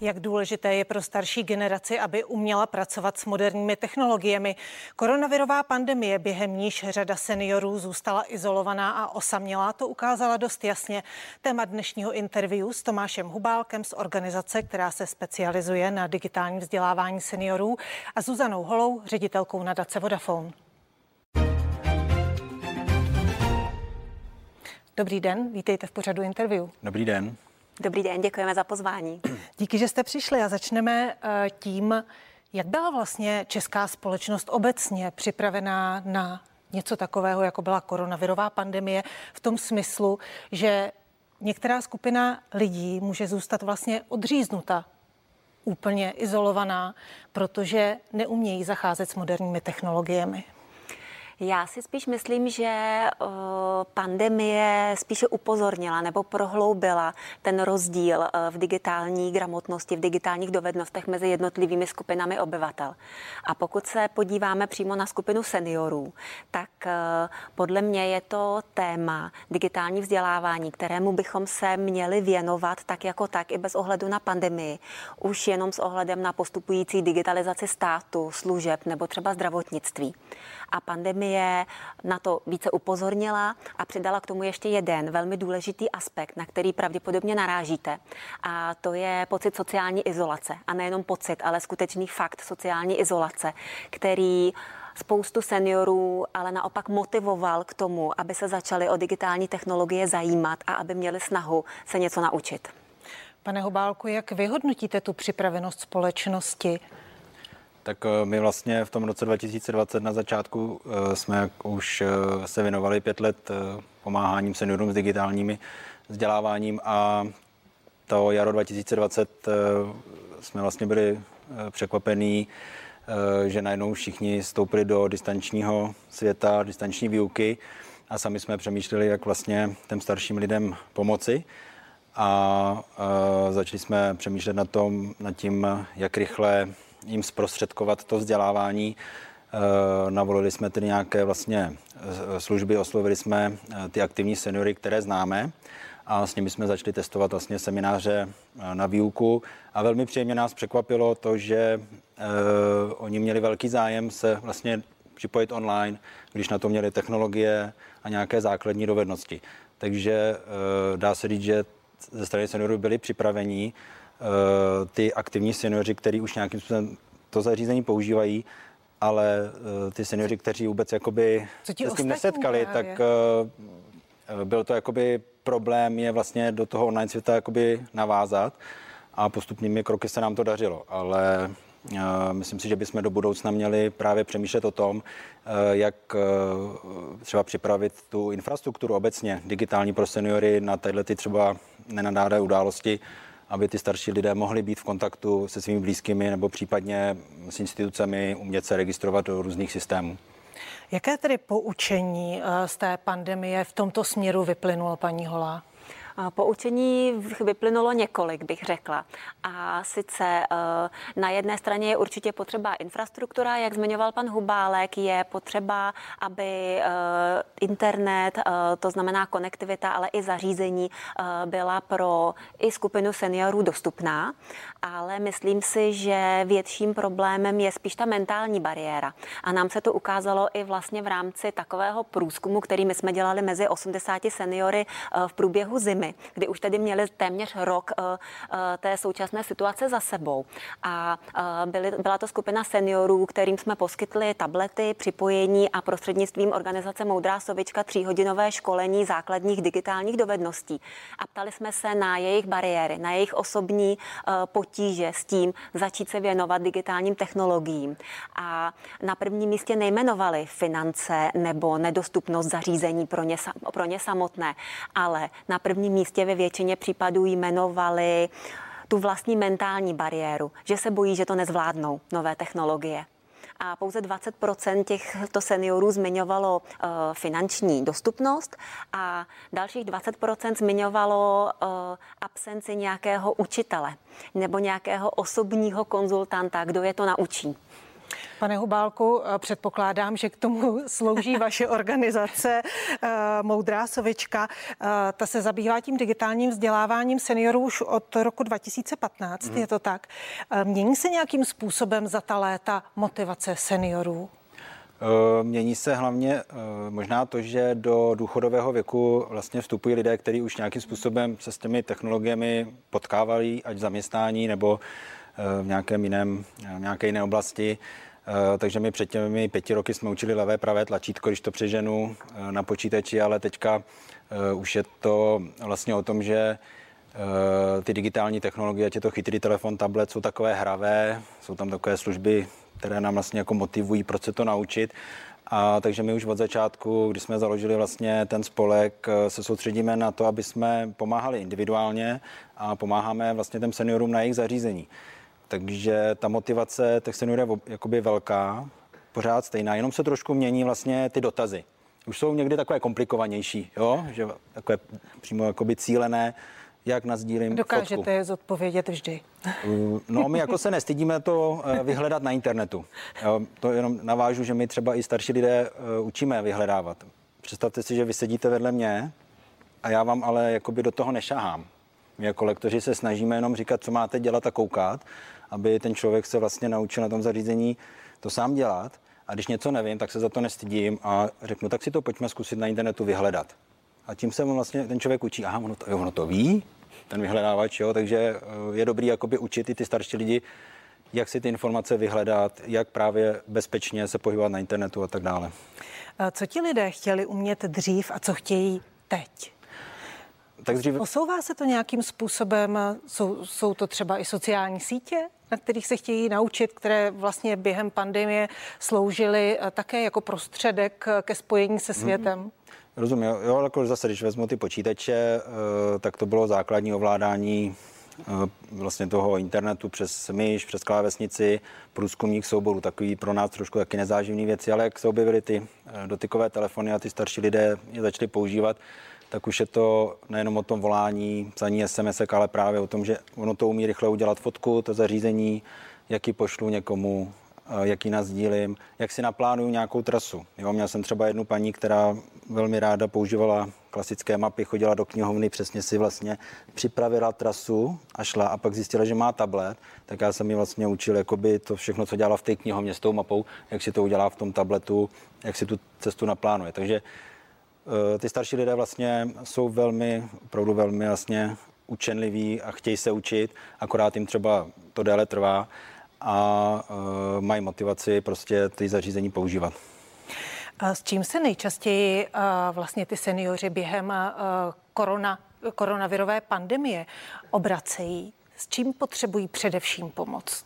Jak důležité je pro starší generaci, aby uměla pracovat s moderními technologiemi. Koronavirová pandemie, během níž řada seniorů zůstala izolovaná a osamělá, to ukázala dost jasně. Téma dnešního interview s Tomášem Hubálkem z organizace, která se specializuje na digitální vzdělávání seniorů a Zuzanou Holou, ředitelkou nadace Vodafone. Dobrý den, vítejte v pořadu interview. Dobrý den. Dobrý den, děkujeme za pozvání. Díky, že jste přišli a začneme eh, tím, jak byla vlastně česká společnost obecně připravená na něco takového, jako byla koronavirová pandemie, v tom smyslu, že některá skupina lidí může zůstat vlastně odříznuta, úplně izolovaná, protože neumějí zacházet s moderními technologiemi. Já si spíš myslím, že pandemie spíše upozornila nebo prohloubila ten rozdíl v digitální gramotnosti, v digitálních dovednostech mezi jednotlivými skupinami obyvatel. A pokud se podíváme přímo na skupinu seniorů, tak podle mě je to téma digitální vzdělávání, kterému bychom se měli věnovat tak jako tak i bez ohledu na pandemii. Už jenom s ohledem na postupující digitalizaci státu, služeb nebo třeba zdravotnictví. A pandemie na to více upozornila a přidala k tomu ještě jeden velmi důležitý aspekt, na který pravděpodobně narážíte. A to je pocit sociální izolace. A nejenom pocit, ale skutečný fakt sociální izolace, který spoustu seniorů ale naopak motivoval k tomu, aby se začali o digitální technologie zajímat a aby měli snahu se něco naučit. Pane Hobálku, jak vyhodnotíte tu připravenost společnosti tak eh, my vlastně v tom roce 2020 na začátku eh, jsme už eh, se věnovali pět let pomáháním seniorům s digitálními vzděláváním a to jaro 2020 jsme vlastně byli překvapení, že najednou všichni stoupili do distančního světa, distanční výuky a sami jsme přemýšleli, jak vlastně těm starším lidem pomoci. A začali jsme přemýšlet nad, tom, nad tím, jak rychle jim zprostředkovat to vzdělávání. Eh, navolili jsme tedy nějaké vlastně eh, služby, oslovili jsme eh, ty aktivní seniory, které známe a s nimi jsme začali testovat vlastně semináře na výuku a velmi příjemně nás překvapilo to, že oni měli velký zájem se vlastně připojit online, když na to měli technologie a nějaké základní dovednosti. Takže dá se říct, že ze strany seniorů byli připravení ty aktivní seniori, kteří už nějakým způsobem to zařízení používají, ale eh, ty seniori, kteří vůbec jakoby se s tím nesetkali, právě? tak eh, byl to jakoby problém je vlastně do toho online světa jakoby navázat a postupnými kroky se nám to dařilo, ale myslím si, že bychom do budoucna měli právě přemýšlet o tom, jak třeba připravit tu infrastrukturu obecně digitální pro seniory na tyhle ty třeba nenadálé události, aby ty starší lidé mohli být v kontaktu se svými blízkými nebo případně s institucemi, umět se registrovat do různých systémů. Jaké tedy poučení eh, z té pandemie v tomto směru vyplynulo, paní Holá? Poučení vyplynulo několik, bych řekla. A sice eh, na jedné straně je určitě potřeba infrastruktura, jak zmiňoval pan Hubálek, je potřeba, aby eh, internet, eh, to znamená konektivita, ale i zařízení byla pro i skupinu seniorů dostupná. Ale myslím si, že větším problémem je spíš ta mentální bariéra. A nám se to ukázalo i vlastně v rámci takového průzkumu, který my jsme dělali mezi 80 seniory v průběhu zimy kdy už tedy měli téměř rok eh, eh, té současné situace za sebou. A eh, byly, byla to skupina seniorů, kterým jsme poskytli tablety, připojení a prostřednictvím organizace Moudrá sovička tříhodinové školení základních digitálních dovedností. A ptali jsme se na jejich bariéry, na jejich osobní potíže s tím začít se věnovat digitálním technologiím. A na prvním místě nejmenovali finance nebo nedostupnost zařízení pro ně, pro ně samotné, ale na prvním místě ve většině případů jmenovali tu vlastní mentální bariéru, že se bojí, že to nezvládnou nové technologie a pouze 20% těchto seniorů zmiňovalo uh, finanční dostupnost a dalších 20% zmiňovalo uh, absenci nějakého učitele nebo nějakého osobního konzultanta, kdo je to naučí. Pane Hubálku, eh, předpokládám, že k tomu slouží vaše organizace eh, Moudrá sovička. Eh, ta se zabývá tím digitálním vzděláváním seniorů už od roku 2015, hmm. je to tak. Mění se nějakým způsobem za ta léta motivace seniorů? Mění se hlavně možná to, že do důchodového věku vlastně vstupují lidé, kteří už nějakým způsobem se s těmi technologiemi potkávali, ať v zaměstnání nebo v nějakém jiném, v nějaké jiné oblasti. Eh, takže my před těmi pěti roky jsme učili levé, pravé tlačítko, když to přeženu eh, na počítači, ale teďka eh, už je to vlastně o tom, že ty digitální technologie, ať je to chytrý telefon, tablet, jsou takové hravé, jsou tam takové služby, které nám vlastně jako motivují, proč se to naučit. A takže my už od začátku, když jsme založili vlastně ten spolek, se soustředíme na to, aby jsme pomáhali individuálně a pomáháme vlastně těm seniorům na jejich zařízení. Takže ta motivace těch seniorů je jakoby velká, pořád stejná, jenom se trošku mění vlastně ty dotazy. Už jsou někdy takové komplikovanější, jo? že takové přímo jakoby cílené, jak nazdílím Dokážete fotku. je zodpovědět vždy. No, my jako se nestydíme to eh, vyhledat na internetu. To jenom navážu, že my třeba i starší lidé eh, učíme vyhledávat. Představte si, že vy sedíte vedle mě a já vám ale jakoby do toho nešahám. My jako lektoři se snažíme jenom říkat, co máte dělat a koukat aby ten člověk se vlastně naučil na tom zařízení to sám dělat. A když něco nevím, tak se za to nestydím a řeknu, tak si to pojďme zkusit na internetu vyhledat. A tím se vlastně ten člověk učí, aha, ono to, ono to ví, ten vyhledávač, jo, takže eh, je dobrý jakoby učit i ty starší lidi, jak si ty informace vyhledat, jak právě bezpečně se pohybovat na internetu a tak dále. Co ti lidé chtěli umět dřív a co chtějí teď? Tak dřív... Posouvá se to nějakým způsobem? Jsou, jsou to třeba i sociální sítě? Na kterých se chtějí naučit, které vlastně během pandemie sloužily eh, také jako prostředek eh, ke spojení se mhm. světem. Hmm. Rozumím, jo, jako zase, když vezmu ty počítače, eh, tak to bylo základní ovládání vlastně toho internetu přes myš, přes klávesnici, průzkumních souborů, takový pro nás trošku taky nezáživný věci, ale jak se objevily ty dotykové telefony a ty starší lidé je začali používat, tak už je to nejenom o tom volání, psaní SMS, ale právě o tom, že ono to umí rychle udělat fotku, to zařízení, jak ji pošlu někomu, jak ji nazdílím, jak si naplánuju nějakou trasu. Jo, měl jsem třeba jednu paní, která velmi ráda používala klasické mapy, chodila do knihovny, přesně si vlastně připravila trasu a šla a pak zjistila, že má tablet, tak já jsem ji vlastně učil jakoby to všechno, co dělala v té knihovně s tou mapou, jak si to udělá v tom tabletu, jak si tu cestu naplánuje. Takže Eh, ty starší lidé vlastně jsou velmi, opravdu velmi vlastně učenliví a chtějí se učit, akorát jim třeba to déle trvá a uh, mají motivaci prostě ty zařízení používat. A s čím se nejčastěji uh, vlastně ty seniori během uh, korona, koronavirové pandemie obracejí? S čím potřebují především pomoc?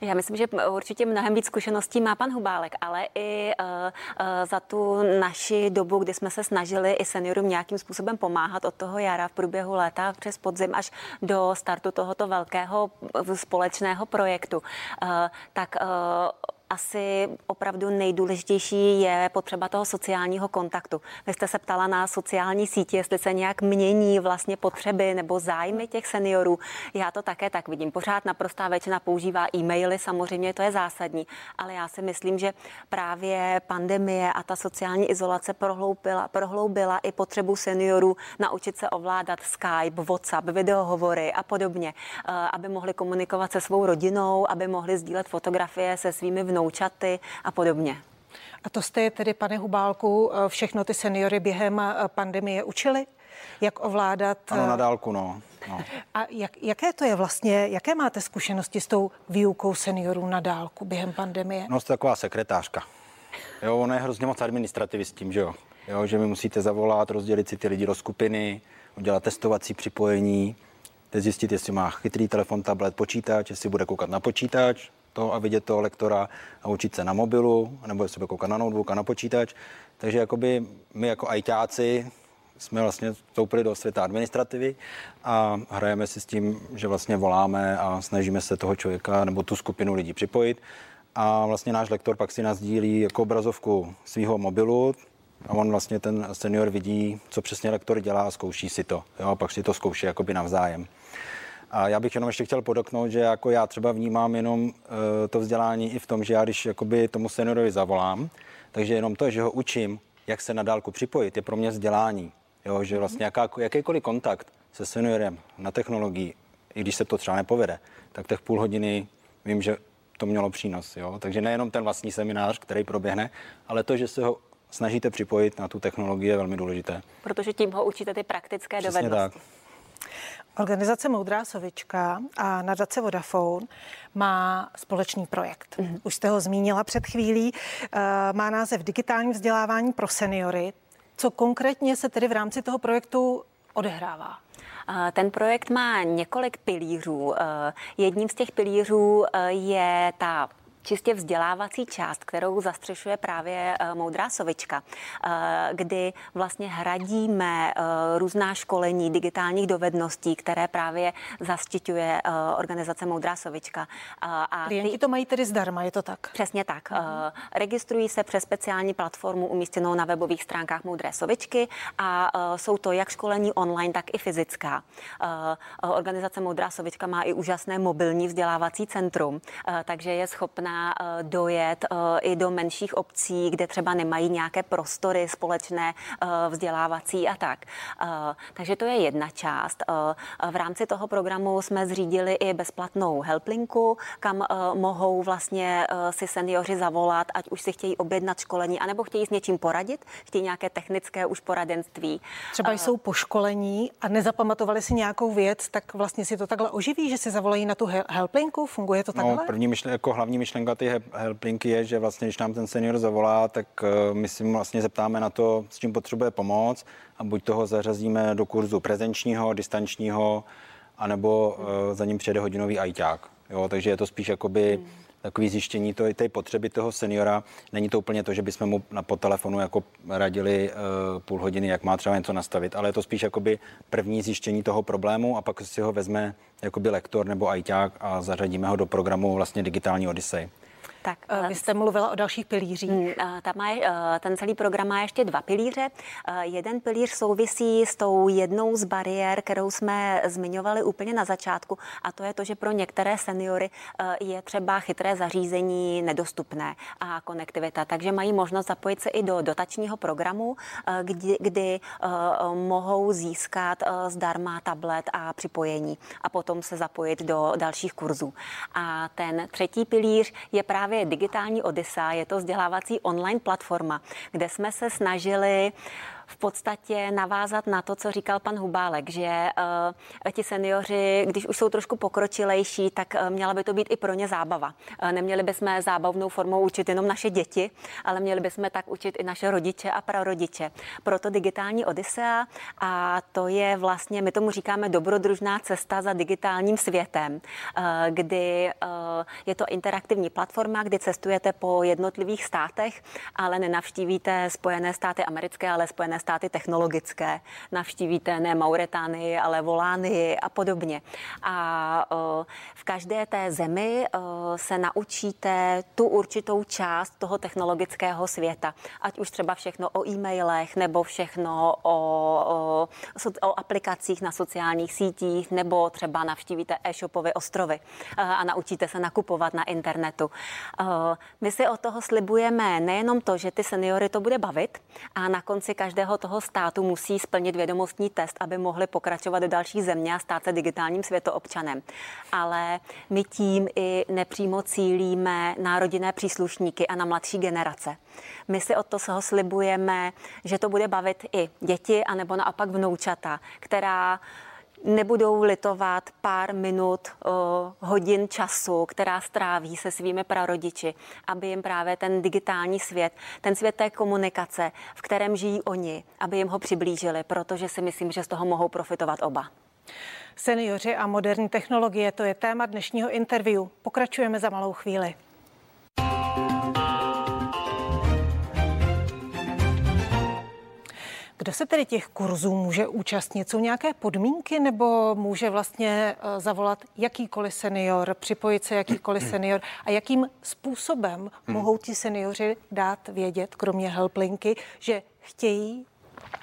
Já myslím, že určitě mnohem víc zkušeností má pan Hubálek, ale i uh, uh, za tu naši dobu, kdy jsme se snažili i seniorům nějakým způsobem pomáhat od toho jara v průběhu léta přes podzim až do startu tohoto velkého společného projektu, uh, tak asi opravdu nejdůležitější je potřeba toho sociálního kontaktu. Vy jste se ptala na sociální sítě, jestli se nějak mění vlastně potřeby nebo zájmy těch seniorů. Já to také tak vidím. Pořád naprostá většina používá e-maily, samozřejmě to je zásadní, ale já si myslím, že právě pandemie a ta sociální izolace prohloubila, prohloubila i potřebu seniorů naučit se ovládat Skype, WhatsApp, videohovory a podobně, eh, aby mohli komunikovat se svou rodinou, aby mohli sdílet fotografie se svými vnouky vnoučaty a podobně. A to jste tedy, pane Hubálku, eh, všechno ty seniory během eh, pandemie učili? Jak ovládat? Ano, na eh, dálku, no. no. A jak, jaké to je vlastně, jaké máte zkušenosti s tou výukou seniorů na dálku během pandemie? No, jste taková sekretářka. Jo, ono je hrozně moc administrativy s tím, že jo. jo. Že mi musíte zavolat, rozdělit si ty lidi do skupiny, udělat testovací připojení, teď zjistit, jestli má chytrý telefon, tablet, počítač, jestli bude koukat na počítač, to a vidět toho lektora a učit se na mobilu, nebo se koukat na notebook a na počítač. Takže jakoby my jako ajťáci jsme vlastně vstoupili do světa administrativy a hrajeme si s tím, že vlastně voláme a snažíme se toho člověka nebo tu skupinu lidí připojit. A vlastně náš lektor pak si nás dílí jako obrazovku svého mobilu, a on vlastně ten senior vidí, co přesně lektor dělá a zkouší si to. Jo, a pak si to zkouší jakoby navzájem. A já bych jenom ještě chtěl podoknout, že jako já třeba vnímám jenom uh, to vzdělání i v tom, že já když jakoby tomu seniorovi zavolám, takže jenom to, že ho učím, jak se na dálku připojit, je pro mě vzdělání. Jo, že vlastně jaká, jakýkoliv kontakt se seniorem na technologii, i když se to třeba nepovede, tak těch půl hodiny vím, že to mělo přínos. Jo? Takže nejenom ten vlastní seminář, který proběhne, ale to, že se ho snažíte připojit na tu technologii, je velmi důležité. Protože tím ho učíte ty praktické Přesně dovednosti. Tak. Organizace Moudrá sovička a nadace Vodafone má společný projekt. Mm-hmm. Už jste ho zmínila před chvílí. Eh, má název Digitální vzdělávání pro seniory. Co konkrétně se tedy v rámci toho projektu odehrává? Ten projekt má několik pilířů. Eh, jedním z těch pilířů eh, je ta čistě vzdělávací část, kterou zastřešuje právě eh, Moudrá sovička, eh, kdy vlastně hradíme eh, různá školení digitálních dovedností, které právě zaštiťuje organizace Moudrá sovička. A Klienti ty... to mají tedy zdarma, je to tak? Přesně tak. Uh-huh. Registrují se přes speciální platformu umístěnou na webových stránkách Moudré sovičky a jsou to jak školení online, tak i fyzická. Organizace Moudrá sovička má i úžasné mobilní vzdělávací centrum, takže je schopná Eh, dojet eh, i do menších obcí, kde třeba nemají nějaké prostory společné eh, vzdělávací a tak. Takže to je jedna část. V rámci toho programu jsme zřídili i bezplatnou helplinku, kam mohou vlastně si seniori zavolat, ať už si chtějí objednat školení, anebo chtějí s něčím poradit, chtějí nějaké technické už poradenství. Třeba jsou po školení a nezapamatovali si nějakou věc, tak vlastně si to takhle oživí, že si zavolají na tu helplinku? Funguje to no, takhle? No, první myšlen, jako hlavní myšlenka myšlenka ty helplinky je, že vlastně, když nám ten senior zavolá, tak eh, my si vlastně zeptáme na to, s čím potřebuje pomoc a buď toho zařazíme do kurzu prezenčního, distančního, anebo eh, za ním přijede hodinový ajťák. Jo, takže je to spíš jakoby hmm takový zjištění to, té potřeby toho seniora. Není to úplně to, že bychom mu na po telefonu jako radili uh, půl hodiny, jak má třeba něco nastavit, ale je to spíš jakoby první zjištění toho problému a pak si ho vezme jakoby lektor nebo ajťák a zařadíme ho do programu vlastně digitální Odyssey. Tak, eh, Vy jste mluvila o dalších pilířích. Hmm, eh, tam má, eh, ten celý program má ještě dva pilíře. Jeden pilíř souvisí s tou jednou z bariér, kterou jsme zmiňovali úplně na začátku, a to je to, že pro některé seniory je třeba chytré zařízení nedostupné a konektivita. Takže mají možnost zapojit se i do dotačního programu, kdy, kdy mohou získat zdarma tablet a připojení a potom se zapojit do dalších kurzů. A ten třetí pilíř je právě právě digitální Odysa, je to vzdělávací online platforma, kde jsme se snažili v podstatě navázat na to, co říkal pan Hubálek, že uh, ti seniori, když už jsou trošku pokročilejší, tak uh, měla by to být i pro ně zábava. Uh, neměli bychom zábavnou formou učit jenom naše děti, ale měli bychom tak učit i naše rodiče a prarodiče. Proto digitální Odisea a to je vlastně, my tomu říkáme dobrodružná cesta za digitálním světem, uh, kdy uh, je to interaktivní platforma, kdy cestujete po jednotlivých státech, ale nenavštívíte Spojené státy americké, ale Spojené státy technologické, navštívíte ne Mauretánii, ale Volánii a podobně. A v každé té zemi se naučíte tu určitou část toho technologického světa, ať už třeba všechno o e-mailech, nebo všechno o, o, o aplikacích na sociálních sítích, nebo třeba navštívíte e-shopové ostrovy a naučíte se nakupovat na internetu. My si od toho slibujeme nejenom to, že ty seniory to bude bavit a na konci každého každého toho státu musí splnit vědomostní test, aby mohli pokračovat do další země a stát se digitálním světoobčanem. Ale my tím i nepřímo cílíme na rodinné příslušníky a na mladší generace. My si od toho slibujeme, že to bude bavit i děti, anebo naopak vnoučata, která nebudou litovat pár minut, hodin času, která stráví se svými prarodiči, aby jim právě ten digitální svět, ten svět té komunikace, v kterém žijí oni, aby jim ho přiblížili, protože si myslím, že z toho mohou profitovat oba. Seniori a moderní technologie, to je téma dnešního interview. Pokračujeme za malou chvíli. Kdo se tedy těch kurzů může účastnit? Jsou nějaké podmínky nebo může vlastně eh, zavolat jakýkoliv senior, připojit se jakýkoliv senior a jakým způsobem hmm. mohou ti seniori dát vědět, kromě helplinky, že chtějí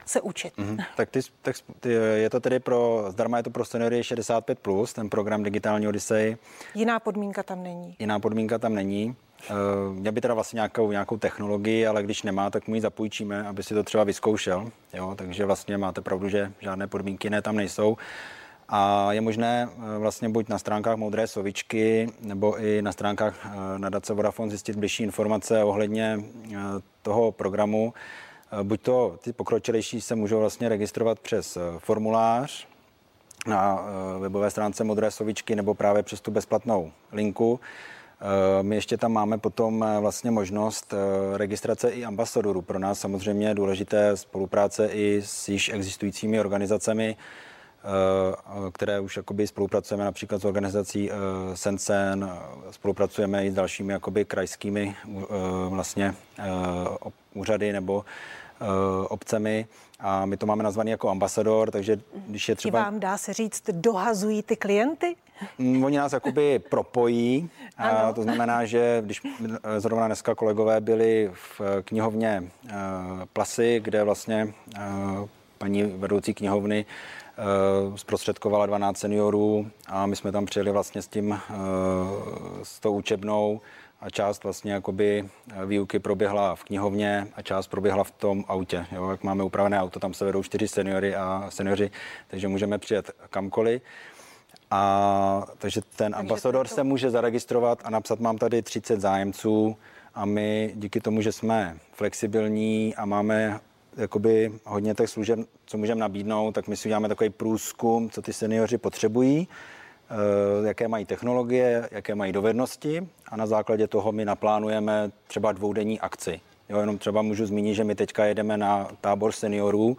se učit. Mm-hmm. Tak, ty, tak ty, je to tedy pro, zdarma je to pro seniory 65+, plus, ten program Digitální Odyssey. Jiná podmínka tam není. Jiná podmínka tam není. Uh, měl by teda vlastně nějakou, nějakou technologii, ale když nemá, tak mu ji zapůjčíme, aby si to třeba vyzkoušel. Jo? Takže vlastně máte pravdu, že žádné podmínky ne tam nejsou. A je možné eh, vlastně buď na stránkách Moudré sovičky nebo i na stránkách eh, nadace Vodafone zjistit bližší informace ohledně toho programu. Buď to ty pokročilejší se můžou vlastně registrovat přes formulář na webové stránce Modré sovičky nebo právě přes tu bezplatnou linku. Eh, my ještě tam máme potom eh, vlastně možnost eh, registrace i ambasadorů. Pro nás samozřejmě je důležité spolupráce i s již existujícími organizacemi, které už jakoby spolupracujeme například s organizací Sensen, spolupracujeme i s dalšími jakoby krajskými vlastně úřady nebo obcemi a my to máme nazvaný jako ambasador, takže když je třeba... Ti vám dá se říct, dohazují ty klienty? Mm, oni nás jakoby propojí, a to znamená, že když zrovna dneska kolegové byli v knihovně uh, Plasy, kde vlastně paní vedoucí knihovny zprostředkovala 12 seniorů a my jsme tam přijeli vlastně s tím, s tou učebnou a část vlastně jakoby výuky proběhla v knihovně a část proběhla v tom autě. Jo, jak máme upravené auto, tam se vedou čtyři seniory a seniori, takže můžeme přijet kamkoliv. A takže ten takže ambasador to... se může zaregistrovat a napsat, mám tady 30 zájemců a my díky tomu, že jsme flexibilní a máme jakoby hodně těch služeb, co můžeme nabídnout, tak my si uděláme takový průzkum, co ty seniori potřebují, eh, jaké mají technologie, jaké mají dovednosti a na základě toho my naplánujeme třeba dvoudenní akci. Jo, jenom třeba můžu zmínit, že my teďka jedeme na tábor seniorů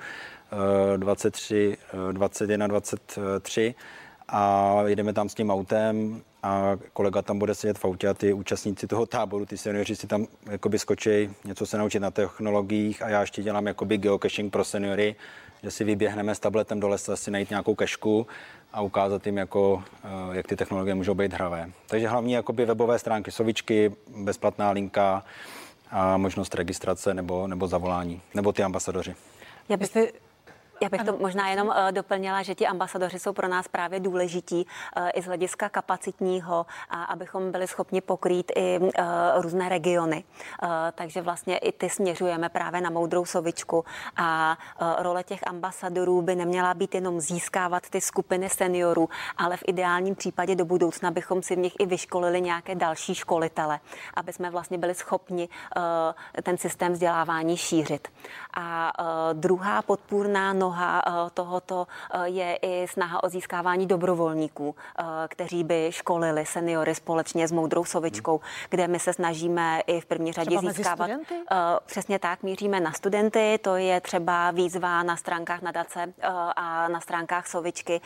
23, 21, 23 a jedeme tam s tím autem a kolega tam bude sedět v autě a ty účastníci toho táboru, ty seniori si tam jakoby skočí něco se naučit na technologiích a já ještě dělám jakoby geocaching pro seniory, že si vyběhneme s tabletem do lesa si najít nějakou kešku a ukázat jim, jako, eh, jak ty technologie můžou být hravé. Takže hlavní jakoby webové stránky, sovičky, bezplatná linka a možnost registrace nebo, nebo zavolání, nebo ty ambasadoři. Já byste já bych to možná jenom uh, doplnila, že ti ambasadoři jsou pro nás právě důležití uh, i z hlediska kapacitního, a abychom byli schopni pokrýt i uh, různé regiony. Uh, takže vlastně i ty směřujeme právě na moudrou sovičku a uh, role těch ambasadorů by neměla být jenom získávat ty skupiny seniorů, ale v ideálním případě do budoucna bychom si v nich i vyškolili nějaké další školitele, aby jsme vlastně byli schopni uh, ten systém vzdělávání šířit. A uh, druhá podpůrná noha eh, tohoto eh, je i snaha o získávání dobrovolníků, eh, kteří by školili seniory společně s Moudrou sovičkou, kde my se snažíme i v první řadě třeba získávat. Přesně tak, míříme na studenty, to je třeba výzva na stránkách nadace a na stránkách Sovičky,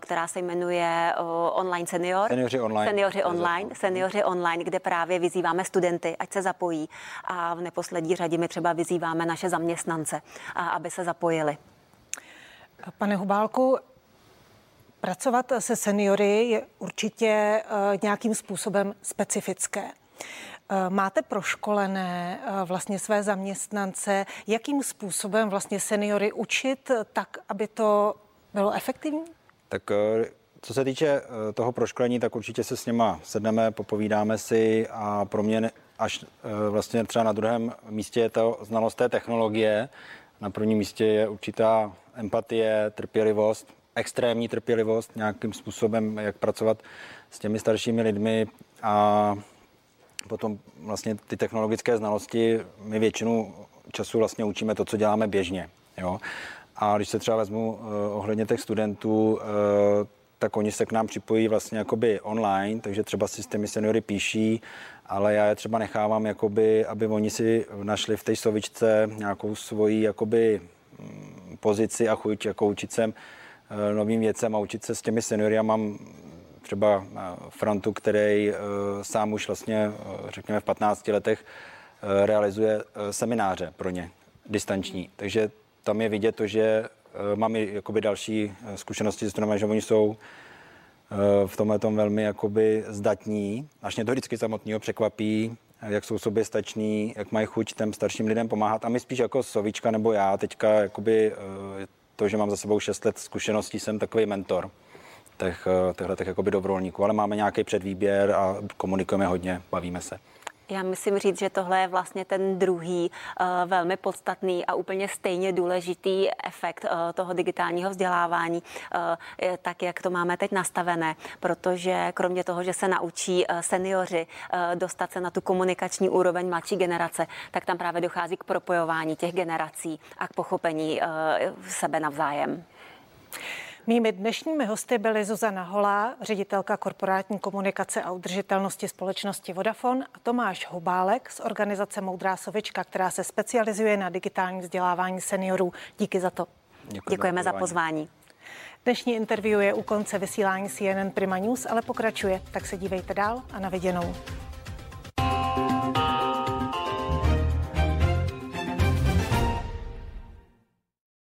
která se jmenuje Online Senior. Seniori online. Seniori online, seniori online, kde právě vyzýváme studenty, ať se zapojí. A v neposlední řadě my třeba vyzýváme naše zaměstnance, aby se zapojili. Pane Hubálku, pracovat se seniory je určitě eh, nějakým způsobem specifické. Eh, máte proškolené eh, vlastně své zaměstnance, jakým způsobem vlastně seniory učit tak, aby to bylo efektivní? Tak co se týče toho proškolení, tak určitě se s něma sedneme, popovídáme si a pro mě až vlastně třeba na druhém místě je to znalost té technologie. Na prvním místě je určitá empatie, trpělivost, extrémní trpělivost, nějakým způsobem, jak pracovat s těmi staršími lidmi a potom vlastně ty technologické znalosti, my většinu času vlastně učíme to, co děláme běžně. Jo? A když se třeba vezmu uh, ohledně těch studentů, uh, tak oni se k nám připojí vlastně jakoby online, takže třeba si s těmi seniory píší, ale já je třeba nechávám, jakoby, aby oni si našli v té sovičce nějakou svoji jakoby, pozici a chuť jako učit se eh, novým věcem a učit se s těmi seniory. Já mám třeba eh, Frantu, který eh, sám už vlastně, řekněme, v 15 letech realizuje semináře pro ně, distanční. Takže tam je vidět to, že mám i jakoby další zkušenosti s tím, že oni jsou v tomhle tom velmi jakoby zdatní. Až mě to vždycky samotného překvapí, jak jsou soběstační, jak mají chuť těm starším lidem pomáhat. A my spíš jako Sovička nebo já teďka jakoby eh, to, že mám za sebou 6 let zkušeností, jsem takový mentor těch, těchto těch jakoby dobrovolníků, ale máme nějaký předvýběr a komunikujeme hodně, bavíme se. Já musím říct, že tohle je vlastně ten druhý uh, velmi podstatný a úplně stejně důležitý efekt uh, toho digitálního vzdělávání, uh, tak jak to máme teď nastavené, protože kromě toho, že se naučí seniori dostat se na tu komunikační úroveň mladší generace, tak tam právě dochází k propojování těch generací a k pochopení sebe navzájem. Mými dnešními hosty byly Zuzana Holá, ředitelka korporátní komunikace a udržitelnosti společnosti Vodafone a Tomáš Hubálek z organizace Moudrá sovička, která se specializuje na digitální vzdělávání seniorů. Díky za to. Děkuji Děkujeme za pozvání. Dnešní interview je u konce vysílání CNN Prima News, ale pokračuje, tak se dívejte dál a na viděnou.